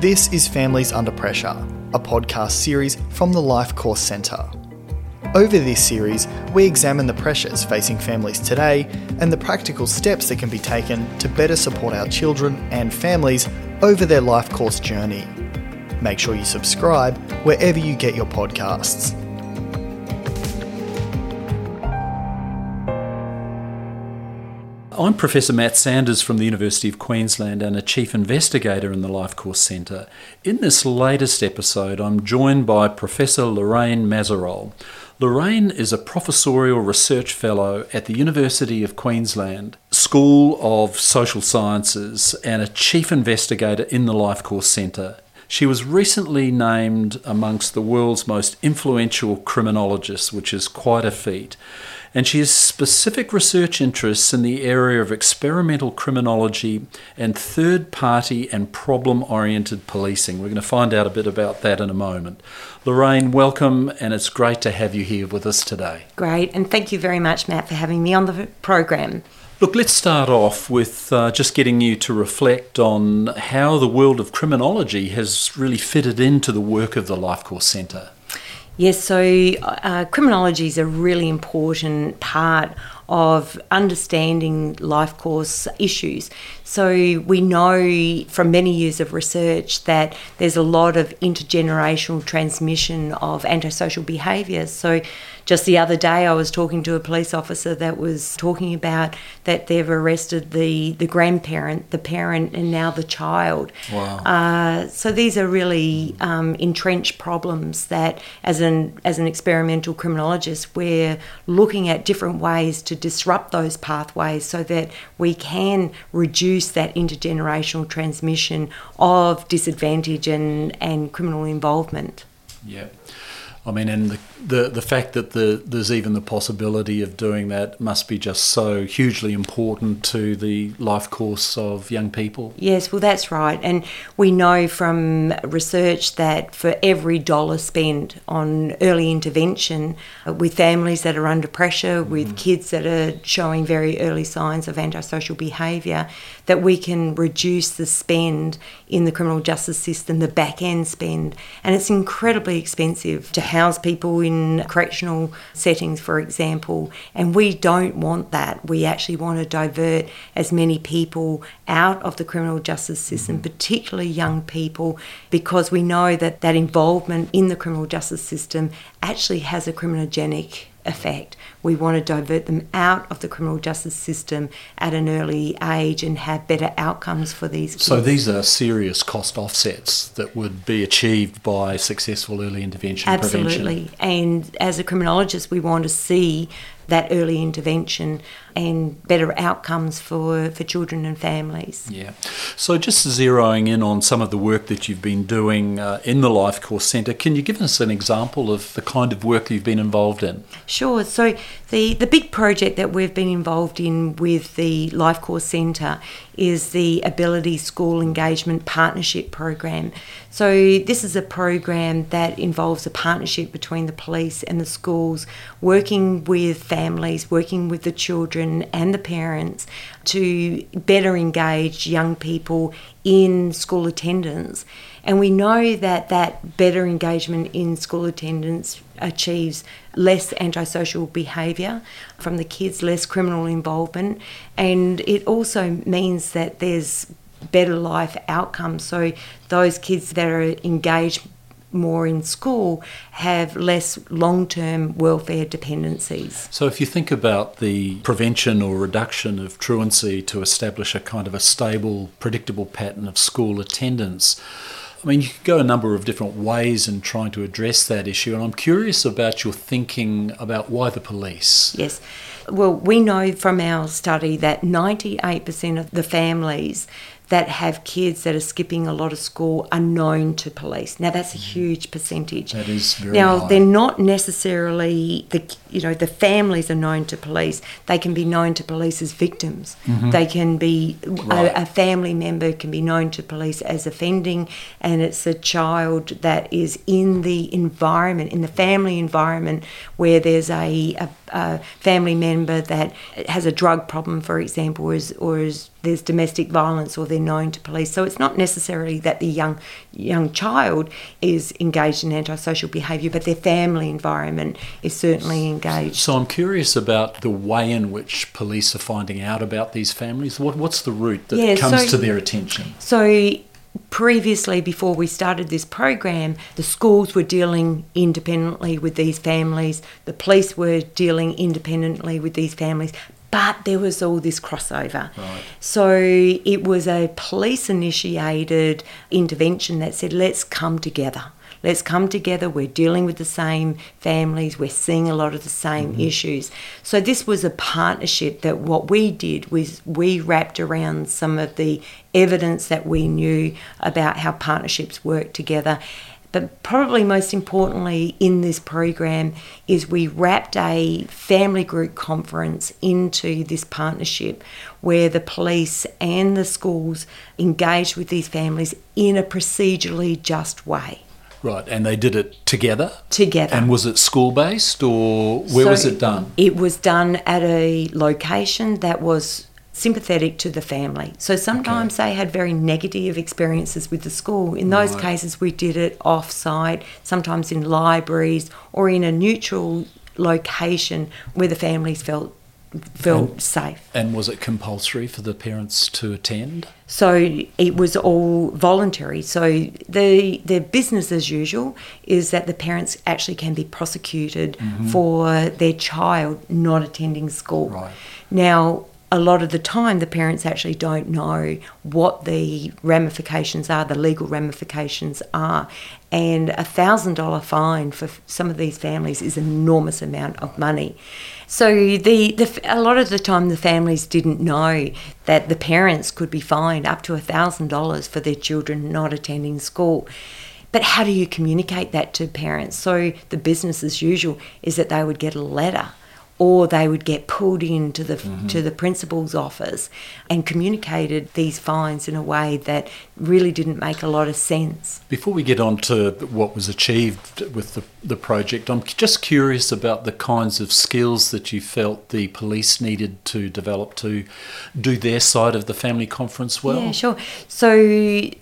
This is Families Under Pressure, a podcast series from the Life Course Centre. Over this series, we examine the pressures facing families today and the practical steps that can be taken to better support our children and families over their life course journey. Make sure you subscribe wherever you get your podcasts. I'm Professor Matt Sanders from the University of Queensland and a Chief Investigator in the Life Course Centre. In this latest episode, I'm joined by Professor Lorraine Mazerolle. Lorraine is a professorial research fellow at the University of Queensland School of Social Sciences and a chief investigator in the Life Course Centre. She was recently named amongst the world's most influential criminologists, which is quite a feat and she has specific research interests in the area of experimental criminology and third party and problem oriented policing. We're going to find out a bit about that in a moment. Lorraine, welcome, and it's great to have you here with us today. Great, and thank you very much, Matt, for having me on the program. Look, let's start off with uh, just getting you to reflect on how the world of criminology has really fitted into the work of the Life Course Centre. Yes, so uh, criminology is a really important part of understanding life course issues. So we know from many years of research that there's a lot of intergenerational transmission of antisocial behaviours. So just the other day, I was talking to a police officer that was talking about that they've arrested the, the grandparent, the parent, and now the child. Wow. Uh, so these are really um, entrenched problems that, as an as an experimental criminologist, we're looking at different ways to disrupt those pathways so that we can reduce that intergenerational transmission of disadvantage and, and criminal involvement. Yeah. I mean, and the, the, the fact that the, there's even the possibility of doing that must be just so hugely important to the life course of young people. Yes, well, that's right. And we know from research that for every dollar spent on early intervention uh, with families that are under pressure, with mm. kids that are showing very early signs of antisocial behaviour, that we can reduce the spend in the criminal justice system, the back end spend. And it's incredibly expensive to house people in correctional settings, for example, and we don't want that. We actually want to divert as many people out of the criminal justice system, mm-hmm. particularly young people, because we know that that involvement in the criminal justice system actually has a criminogenic effect. We want to divert them out of the criminal justice system at an early age and have better outcomes for these kids. So these are serious cost offsets that would be achieved by successful early intervention Absolutely. Prevention. And as a criminologist, we want to see that early intervention and better outcomes for, for children and families. Yeah. So, just zeroing in on some of the work that you've been doing uh, in the Life Course Centre, can you give us an example of the kind of work you've been involved in? Sure. So, the, the big project that we've been involved in with the Life Course Centre is the Ability School Engagement Partnership Program. So, this is a program that involves a partnership between the police and the schools, working with families, working with the children and the parents to better engage young people in school attendance. And we know that that better engagement in school attendance achieves less antisocial behaviour from the kids, less criminal involvement, and it also means that there's better life outcomes. So those kids that are engaged more in school have less long term welfare dependencies. So, if you think about the prevention or reduction of truancy to establish a kind of a stable, predictable pattern of school attendance, I mean, you could go a number of different ways in trying to address that issue, and I'm curious about your thinking about why the police. Yes. Well, we know from our study that 98% of the families that have kids that are skipping a lot of school are known to police. Now that's a mm-hmm. huge percentage. That is very Now high. they're not necessarily the you know the families are known to police. They can be known to police as victims. Mm-hmm. They can be right. a, a, family member can be known to police as offending, and it's a child that is in the environment in the family environment where there's a, a, a family member that has a drug problem, for example, or is, or is there's domestic violence or they're known to police. So it's not necessarily that the young young child is engaged in antisocial behaviour, but their family environment is certainly engaged. So I'm curious about the way in which police are finding out about these families. What what's the route that Yeah, comes so- to their attention? So previously before we started this program the schools were dealing independently with these families the police were dealing independently with these families but there was all this crossover Right. so it was a police initiated intervention that said let's come together let's come together. We're dealing with the same families. We're seeing a lot of the same mm-hmm. issues. So this was a partnership that what we did was we wrapped around some of the evidence that we knew about how partnerships work together. But probably most importantly in this program is we wrapped a family group conference into this partnership where the police and the schools engaged with these families in a procedurally just way Right, and they did it together. together. And was it school based or where So was it done? It was done at a location that was sympathetic to the family. So sometimes they had very negative experiences with the school. In those Right. cases, we did it off site, sometimes in libraries or in a neutral location where the families felt felt And- safe. And was it compulsory for the parents to attend? So it was all voluntary. So the the business as usual is that the parents actually can be prosecuted mm-hmm. for their child not attending school. Right. Now a lot of the time the parents actually don't know what the ramifications are, the legal ramifications are. And a thousand dollar fine for some of these families is an enormous amount of money. So the, the a lot of the time the families didn't know that the parents could be fined up to a thousand dollars for their children not attending school. But how do you communicate that to parents? So the business as usual is that they would get a letter or they would get pulled into the mm-hmm. to the principal's office and communicated these fines in a way that really didn't make a lot of sense. Before we get on to what was achieved with the, the project, I'm just curious about the kinds of skills that you felt the police needed to develop to do their side of the family conference well. Yeah, sure. So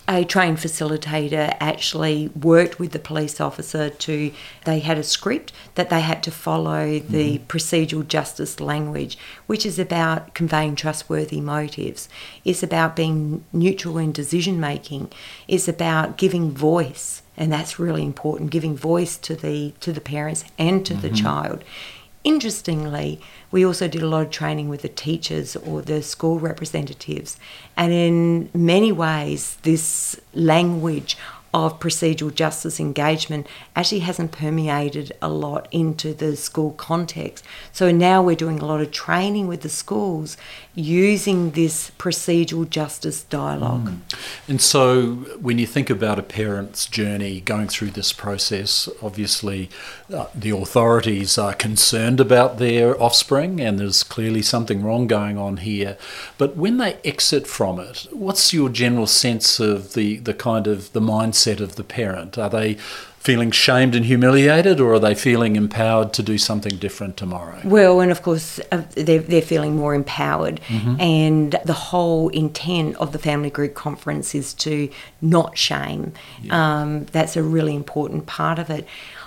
a trained facilitator actually worked with the police officer to they had a script that they had to follow the mm-hmm. Procedural justice language, which is about conveying trustworthy motives. It's about being neutral in decision making. It's about giving voice and that's really important, giving voice to the to the parents and to the mm-hmm. child. Interestingly, we also did a lot of training with the teachers or the school representatives, and in many ways, this language of procedural justice engagement actually hasn't permeated a lot into the school context. So now we're doing a lot of training with the schools using this procedural justice dialogue. And so, when you think about a parent's journey going through this process, obviously uh, the authorities are concerned about their offspring, and there's clearly something wrong going on here. But when they exit from it, what's your general sense of the, the kind of the mindset of the parent? Are they feeling shamed and humiliated, or are they feeling empowered to do something different tomorrow? Well, and of course, uh, they're, they're feeling more empowered. And the whole intent of the family group conference is to not shame. Um, that's a really important part of it.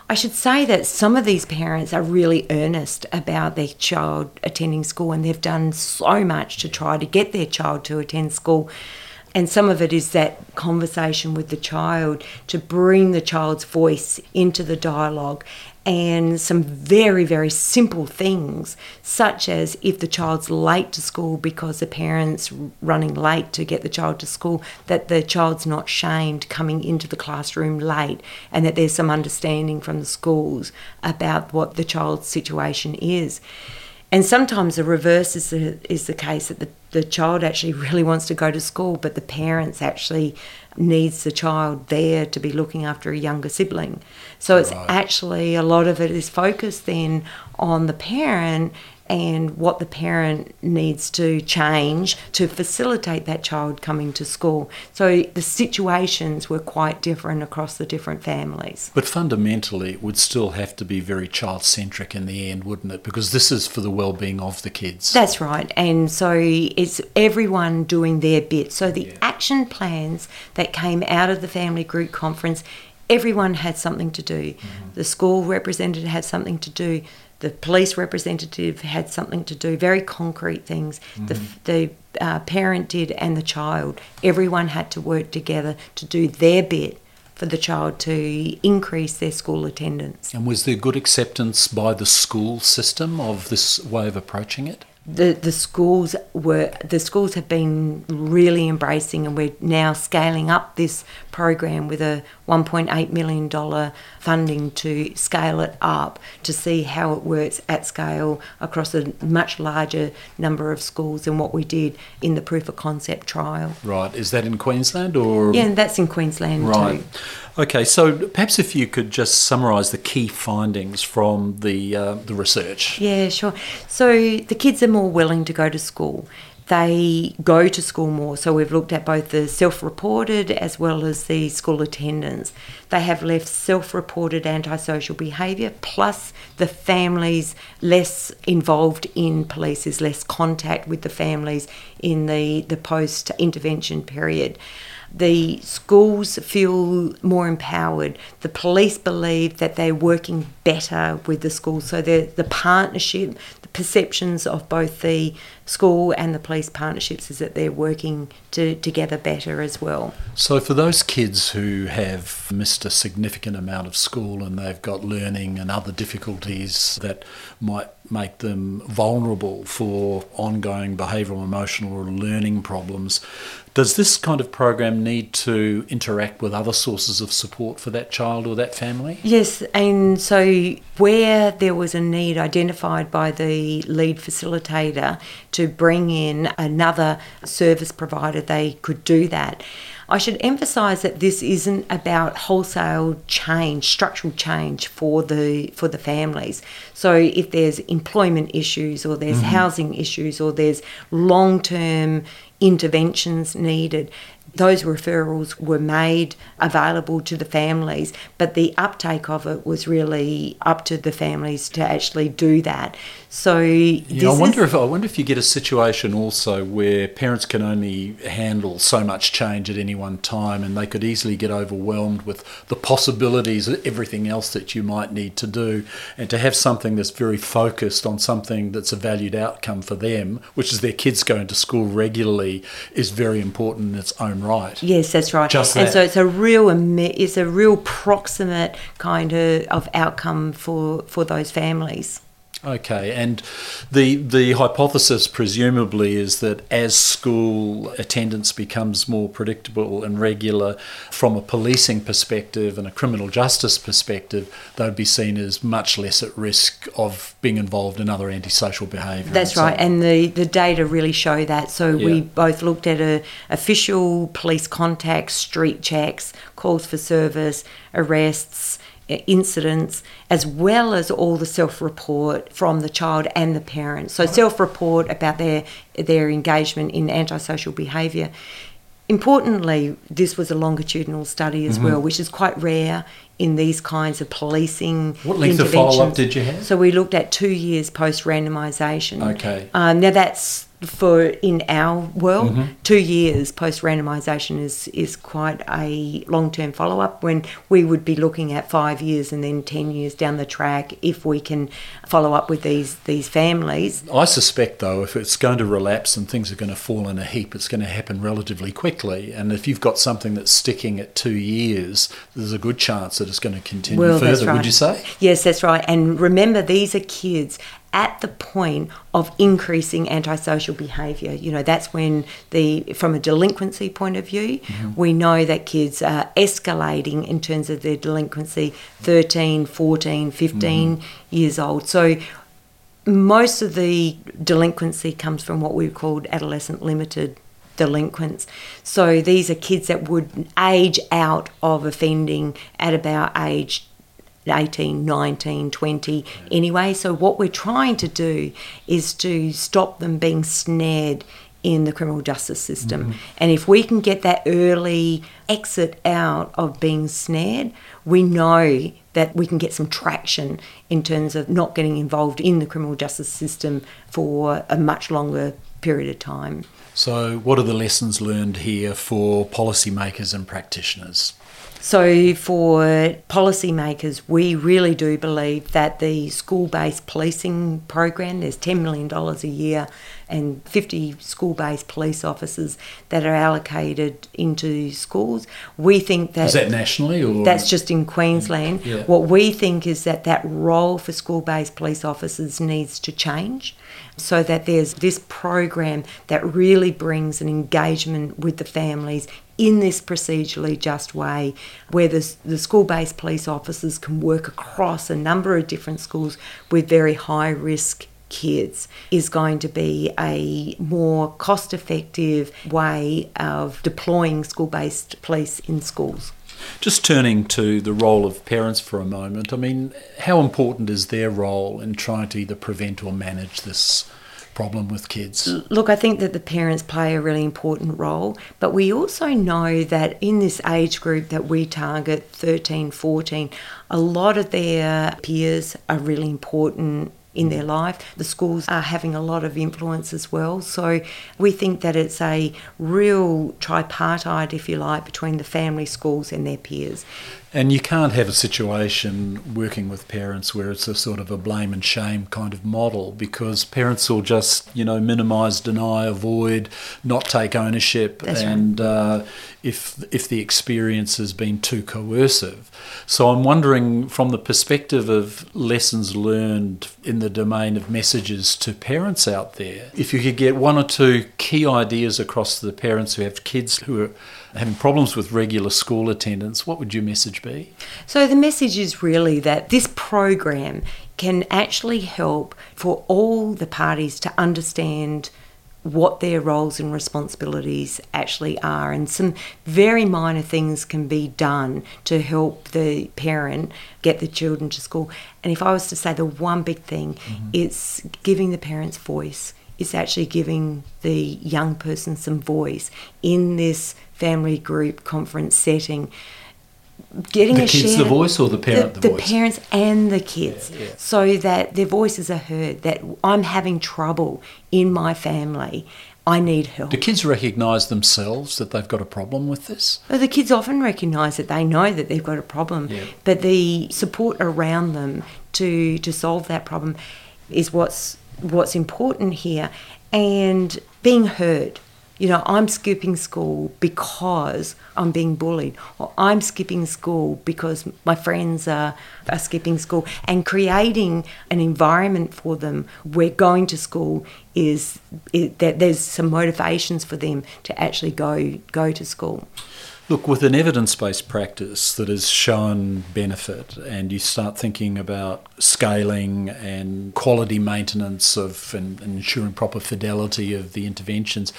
I should say that some of these parents are really earnest about their child attending school and they've done so much to try to get their child to attend school. And some of it is that conversation with the child to bring the child's voice into the dialogue and some very, very simple things, such as if the child's late to school because the parent's running late to get the child to school, that the child's not shamed coming into the classroom late and that there's some understanding from the schools about what the child's situation is. And sometimes the reverse is the, is the case that the, the child actually really wants to go to school, but the parents actually needs the child there to be looking after a younger sibling. So it's Right. actually a lot of it is focused then on the parent and what the parent needs to change to facilitate that child coming to school. So the situations were quite different across the different families. But fundamentally, it would still have to be very child centric in the end, wouldn't it? Because this is for the well being of the kids. That's right. And so it's everyone doing their bit. So the Yeah. action plans that came out of the family group conference, everyone had something to do. Mm-hmm. The school representative had something to do. The police representative had something to do. Very concrete things. The the uh, parent did, and the child. Everyone had to work together to do their bit for the child to increase their school attendance. And was there good acceptance by the school system of this way of approaching it? The the schools were the schools have been really embracing and we're now scaling up this program with a 1.8 million dollar funding to scale it up to see how it works at scale across a much larger number of schools than what we did in the proof of concept trial. Right. Is that in Queensland or? Yeah, that's in Queensland Right. too. Okay, so perhaps if you could just summarise the key findings from the uh, the research. Yeah, sure. So the kids are more willing to go to school. They go to school more. So we've looked at both the self reported as well as the school attendance. They have less self reported antisocial behaviour, plus the families less involved in police, there's less contact with the families in the, the post intervention period. The schools feel more empowered. The police believe that they're working better with the schools. So the the partnership, the perceptions of both the school and the police partnerships is that they're working to, together better as well. So, for those kids who have missed a significant amount of school and they've got learning and other difficulties that might make them vulnerable for ongoing behavioural, emotional, or learning problems, does this kind of program need to interact with other sources of support for that child or that family? Yes, and so where there was a need identified by the lead facilitator to bring in another service provider, they could do that. I should emphasise that this isn't about wholesale change, structural change for the for the families. So if there's employment issues or there's mm-hmm. housing issues or there's long term interventions needed, those referrals were made available to the families, but the uptake of it was really up to the families to actually do that. So Yeah, I wonder is- if I wonder if you get a situation also where parents can only handle so much change at any one time, and they could easily get overwhelmed with the possibilities of everything else that you might need to do, and to have something that's very focused on something that's a valued outcome for them, which is their kids going to school regularly, is very important in its own right. Yes, that's right. Just and that. so it's a real it's a real proximate kind of, of outcome for, for those families. Okay, and the the hypothesis presumably is that as school attendance becomes more predictable and regular from a policing perspective and a criminal justice perspective, they'd be seen as much less at risk of being involved in other antisocial behaviour. That's so right, on. and the, the data really show that. So we both looked at a, official police contacts, street checks, calls for service, arrests, incidents, as well as all the self-report from the child and the parent. So self-report about their their engagement in antisocial behaviour. Importantly, this was a longitudinal study Mm-hmm. as well, which is quite rare in these kinds of policing. What length of follow-up did you have? So we looked at two years post randomisation. Okay. Um, now that's for in our world, Mm-hmm. two years post randomisation is is quite a long term follow up. When we would be looking at five years and then ten years down the track if we can follow up with these these families. I suspect, though, if it's going to relapse and things are going to fall in a heap, it's going to happen relatively quickly. And if you've got something that's sticking at two years, there's a good chance that it's going to continue Well, further. right. Would you say? Yes, that's right. And remember, these are kids at the point of increasing antisocial behaviour. You know, that's when the, from a delinquency point of view, mm-hmm. we know that kids are escalating in terms of their delinquency 13, 14, 15 mm-hmm. years old. So most of the delinquency comes from what we called adolescent limited delinquents. So these are kids that would age out of offending at about age 18, 19, 20 anyway. So, what we're trying to do is to stop them being snared in the criminal justice system. Mm-hmm. And if we can get that early exit out of being snared, we know that we can get some traction in terms of not getting involved in the criminal justice system for a much longer period of time. So, what are the lessons learned here for policymakers and practitioners? So, for policymakers, we really do believe that the school based policing program, there's $10 million a year and 50 school based police officers that are allocated into schools. We think that. Is that nationally or? That's just in Queensland. Yeah. What we think is that that role for school based police officers needs to change so that there's this program that really brings an engagement with the families in this procedurally just way where the, the school based police officers can work across a number of different schools with very high risk kids is going to be a more cost effective way of deploying school based police in schools. Just turning to the role of parents for a moment, I mean, how important is their role in trying to either prevent or manage this problem with kids? Look, I think that the parents play a really important role, but we also know that in this age group that we target, 13, 14, a lot of their peers are really important in their life. The schools are having a lot of influence as well. So we think that it's a real tripartite, if you like, between the family, schools, and their peers. And you can't have a situation working with parents where it's a sort of a blame and shame kind of model because parents will just, you know, minimise, deny, avoid, not take ownership. That's and right. uh, if, if the experience has been too coercive. So I'm wondering, from the perspective of lessons learned in the domain of messages to parents out there, if you could get one or two key ideas across to the parents who have kids who are having problems with regular school attendance, what would your message be? So, the message is really that this program can actually help for all the parties to understand what their roles and responsibilities actually are. And some very minor things can be done to help the parent get the children to school. And if I was to say the one big thing, mm-hmm. it's giving the parents voice. It's actually giving the young person some voice in this family group conference setting getting the a kids share, the voice or the parent the, the, the parents and the kids yeah, yeah. so that their voices are heard that i'm having trouble in my family. I need help. Do kids recognize themselves that they've got a problem with this? Well, the kids often recognize that they know that they've got a problem yeah. but the support around them to to solve that problem is what's what's important here. And being heard you know, I'm skipping school because I'm being bullied, or I'm skipping school because my friends are, are skipping school, and creating an environment for them where going to school is, is that there's some motivations for them to actually go go to school. Look, with an evidence based practice that has shown benefit, and you start thinking about scaling and quality maintenance of and, and, ensuring proper fidelity of the interventions,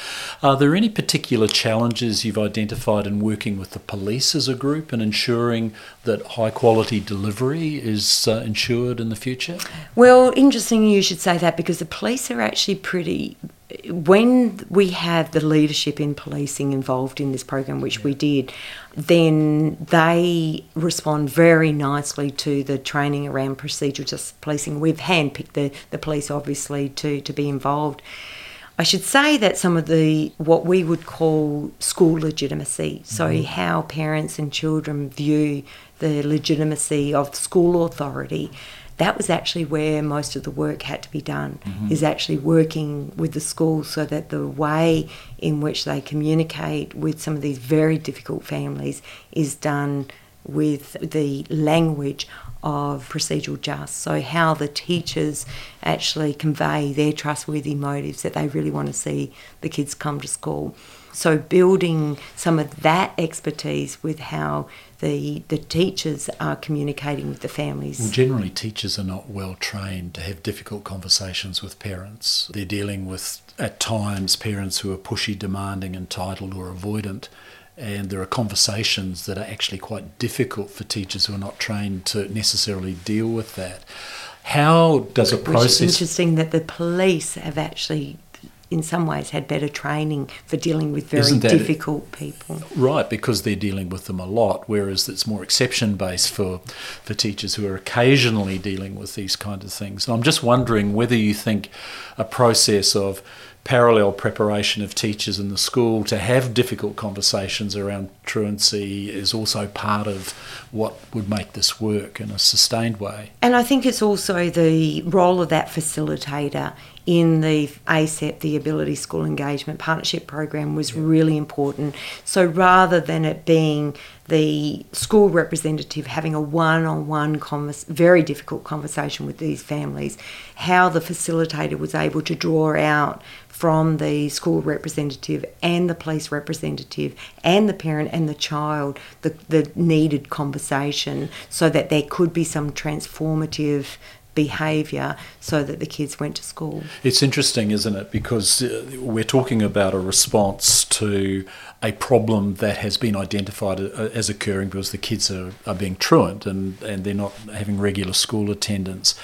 are there any particular challenges you've identified in working with the police as a group and ensuring that high quality delivery is uh, ensured in the future? Well, interesting you should say that because the police are actually pretty when we have the leadership in policing involved in this program, which we did, then they respond very nicely to the training around procedural justice policing. We've handpicked the, the police, obviously, to, to be involved. I should say that some of the what we would call school legitimacy, so mm-hmm. how parents and children view the legitimacy of school authority that was actually where most of the work had to be done mm-hmm. is actually working with the schools so that the way in which they communicate with some of these very difficult families is done with the language of procedural justice. So, how the teachers actually convey their trustworthy motives that they really want to see the kids come to school. So, building some of that expertise with how the, the teachers are communicating with the families. Well, generally, teachers are not well trained to have difficult conversations with parents. They're dealing with, at times, parents who are pushy, demanding, entitled, or avoidant. and there are conversations that are actually quite difficult for teachers who are not trained to necessarily deal with that. How does a process? Which is interesting that the police have actually in some ways had better training for dealing with very difficult people. Right, because they're dealing with them a lot, whereas it's more exception based for for teachers who are occasionally dealing with these kind of things. And I'm just wondering whether you think a process of parallel preparation of teachers in the school to have difficult conversations around truancy is also part of what would make this work in a sustained way. And I think it's also the role of that facilitator in the ASEP, the Ability School Engagement Partnership Program, was yeah. really important. So rather than it being the school representative having a one-on-one very difficult conversation with these families how the facilitator was able to draw out from the school representative and the police representative and the parent and the child the, the needed conversation so that there could be some transformative behaviour so that the kids went to school. It's interesting, isn't it? Because uh, we're talking about a response to a problem that has been identified uh, as occurring because the kids are, are being truant and, and they're not having regular school attendance.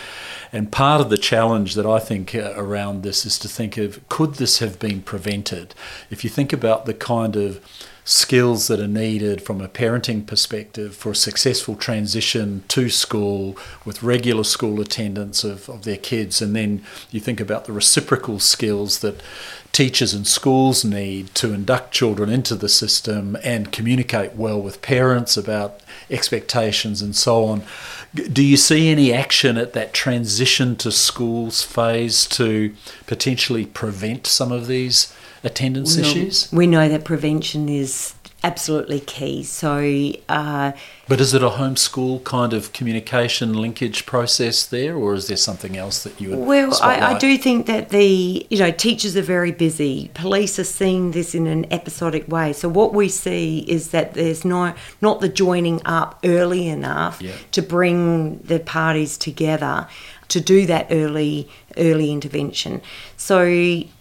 And part of the challenge that I think uh, around this is to think of could this have been prevented? If you think about the kind of skills that are needed from a parenting perspective for a successful transition to school with regular school attendance of, of their kids. And then you think about the reciprocal skills that teachers and schools need to induct children into the system and communicate well with parents about expectations and so on. Do you see any action at that transition to schools phase to potentially prevent some of these attendance issues? We know that prevention is absolutely key. So, uh, but is it a homeschool kind of communication linkage process there, or is there something else that you would? Well, I, I, do think that the you know teachers are very busy. Police are seeing this in an episodic way. So what we see is that there's no not the joining up early enough yeah. to bring the parties together to do that early early intervention. So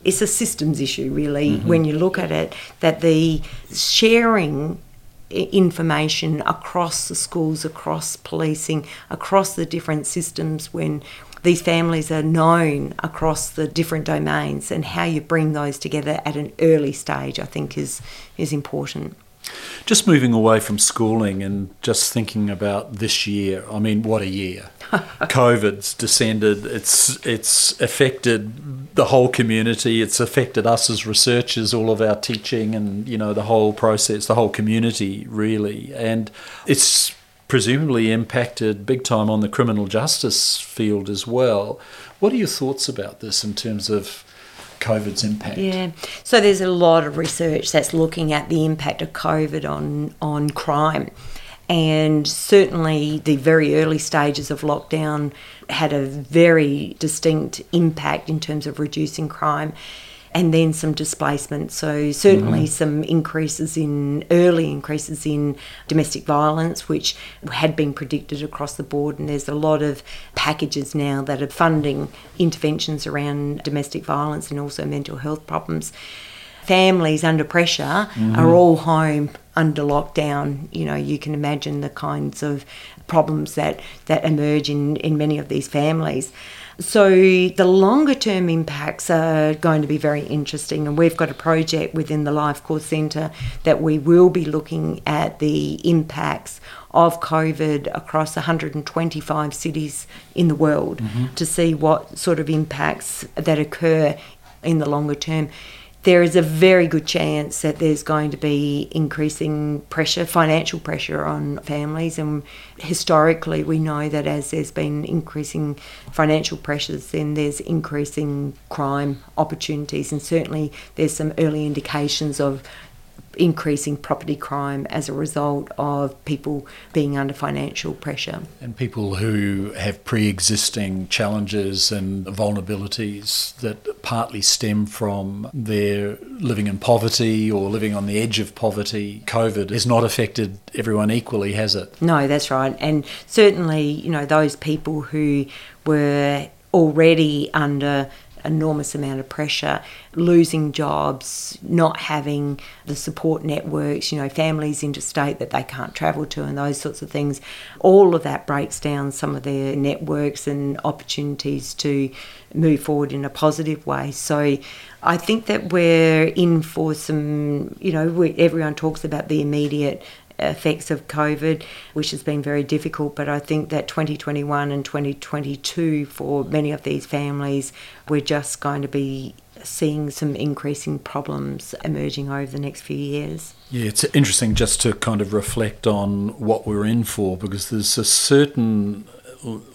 it's a systems issue really mm-hmm. when you look at it that the sharing information across the schools, across policing, across the different systems when these families are known across the different domains and how you bring those together at an early stage I think is is important. Just moving away from schooling and just thinking about this year. I mean, what a year! COVID's descended. It's it's affected the whole community. It's affected us as researchers, all of our teaching, and you know the whole process, the whole community really. And it's presumably impacted big time on the criminal justice field as well. What are your thoughts about this in terms of COVID's impact? Yeah, so there's a lot of research that's looking at the impact of COVID on on crime. And certainly, the very early stages of lockdown had a very distinct impact in terms of reducing crime and then some displacement. So certainly mm. some increases in early increases in domestic violence, which had been predicted across the board. And there's a lot of packages now that are funding interventions around domestic violence and also mental health problems. Families under pressure mm-hmm. are all home under lockdown. You know, you can imagine the kinds of problems that, that emerge in, in many of these families. So the longer term impacts are going to be very interesting, and we've got a project within the Life Course Centre that we will be looking at the impacts of COVID across 125 cities in the world mm-hmm. to see what sort of impacts that occur in the longer term there is a very good chance that there's going to be increasing pressure, financial pressure on families. And historically, we know that as there's been increasing financial pressures, then there's increasing crime opportunities. And certainly, there's some early indications of increasing property crime as a result of people being under financial pressure. And people who have pre existing challenges and vulnerabilities that partly stem from their living in poverty or living on the edge of poverty. COVID has not affected everyone equally, has it? No, that's right. And certainly, you know, those people who were already under enormous amount of pressure, losing jobs, not having the support networks, you know, families interstate that they can't travel to, and those sorts of things. All of that breaks down some of their networks and opportunities to move forward in a positive way. So I think that we're in for some, you know, everyone talks about the immediate effects of COVID, which has been very difficult. But I think that 2021 and 2022 for many of these families, we're just going to be seeing some increasing problems emerging over the next few years. Yeah, it's interesting just to kind of reflect on what we're in for because there's a certain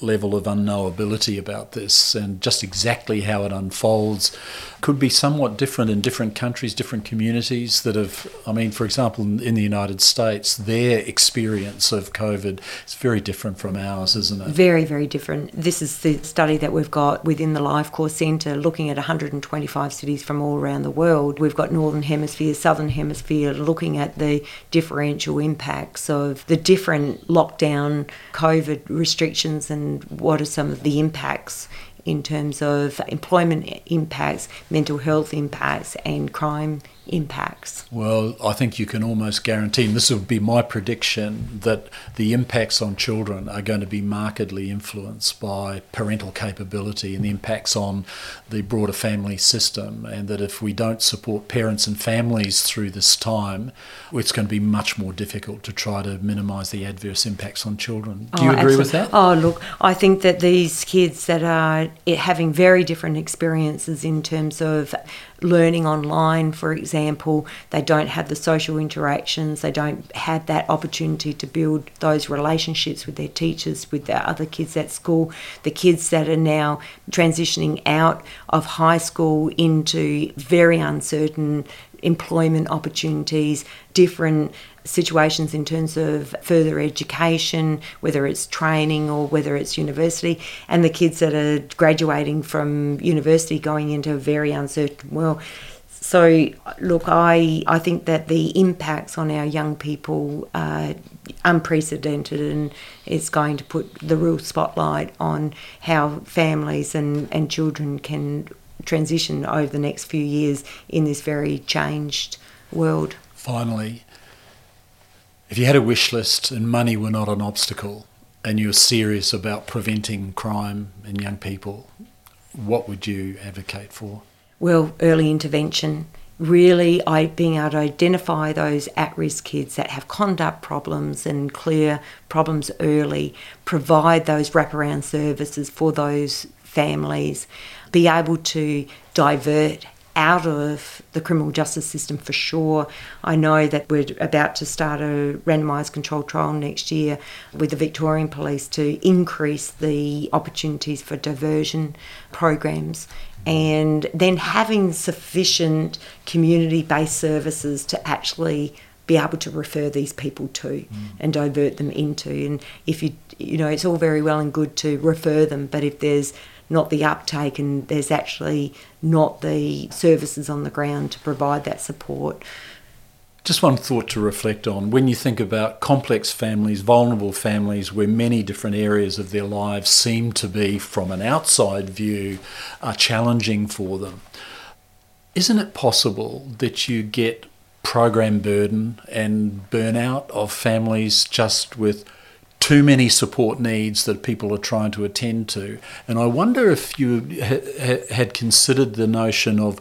level of unknowability about this and just exactly how it unfolds could be somewhat different in different countries, different communities that have, I mean, for example, in the United States, their experience of COVID is very different from ours, isn't it? Very, very different. This is the study that we've got within the Life Course Centre looking at 125 cities from all around the world. We've got Northern Hemisphere, Southern Hemisphere looking at the differential impacts of the different lockdown COVID restrictions and what are some of the impacts in terms of employment impacts, mental health impacts, and crime impacts? Well, I think you can almost guarantee, and this would be my prediction, that the impacts on children are going to be markedly influenced by parental capability and the impacts on the broader family system. And that if we don't support parents and families through this time, it's going to be much more difficult to try to minimise the adverse impacts on children. Do you oh, agree absolutely. with that? Oh, look, I think that these kids that are eh, having very different experiences in terms of learning online, for example, they don't have the social interactions, they don't have that opportunity to build those relationships with their teachers, with their other kids at school. The kids that are now transitioning out of high school into very uncertain employment opportunities, different situations in terms of further education, whether it's training or whether it's university, and the kids that are graduating from university going into a very uncertain world. So, look, I, I think that the impacts on our young people are unprecedented and it's going to put the real spotlight on how families and, and children can transition over the next few years in this very changed world. Finally, if you had a wish list and money were not an obstacle and you were serious about preventing crime in young people, what would you advocate for? Well, early intervention. Really, I being able to identify those at-risk kids that have conduct problems and clear problems early, provide those wraparound services for those families, be able to divert out of the criminal justice system for sure. I know that we're about to start a randomised control trial next year with the Victorian Police to increase the opportunities for diversion programs and then having sufficient community based services to actually be able to refer these people to mm. and divert them into and if you you know it's all very well and good to refer them but if there's not the uptake, and there's actually not the services on the ground to provide that support. Just one thought to reflect on when you think about complex families, vulnerable families, where many different areas of their lives seem to be, from an outside view, are challenging for them. Isn't it possible that you get program burden and burnout of families just with too many support needs that people are trying to attend to. And I wonder if you ha- had considered the notion of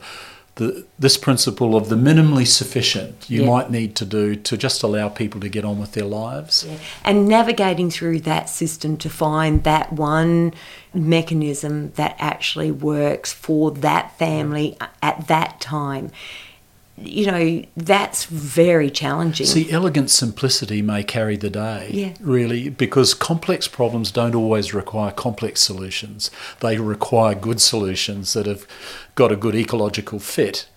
the, this principle of the minimally sufficient you yeah. might need to do to just allow people to get on with their lives. Yeah. And navigating through that system to find that one mechanism that actually works for that family at that time you know, that's very challenging. See, elegant simplicity may carry the day, yeah. really, because complex problems don't always require complex solutions. They require good solutions that have got a good ecological fit.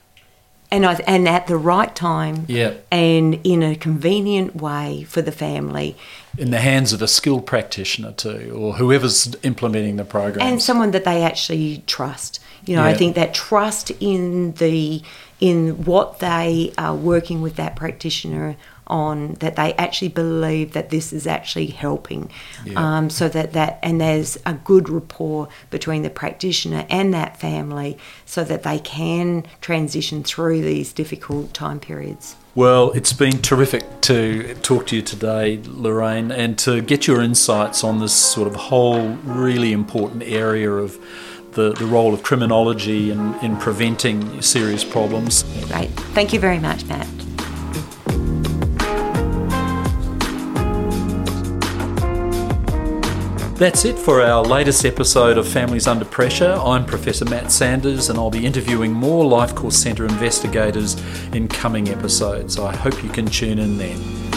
And, I, and at the right time, yeah. and in a convenient way for the family. In the hands of a skilled practitioner, too, or whoever's implementing the program. And someone that they actually trust. You know, yeah. I think that trust in the in what they are working with that practitioner on that they actually believe that this is actually helping Yeah. um, so that that and there's a good rapport between the practitioner and that family so that they can transition through these difficult time periods Well, it's been terrific to talk to you today, Lorraine, and to get your insights on this sort of whole really important area of the, the role of criminology in, in preventing serious problems. great thank you very much matt That's it for our latest episode of Families Under Pressure. I'm Professor Matt Sanders, and I'll be interviewing more Life Course Centre investigators in coming episodes. I hope you can tune in then.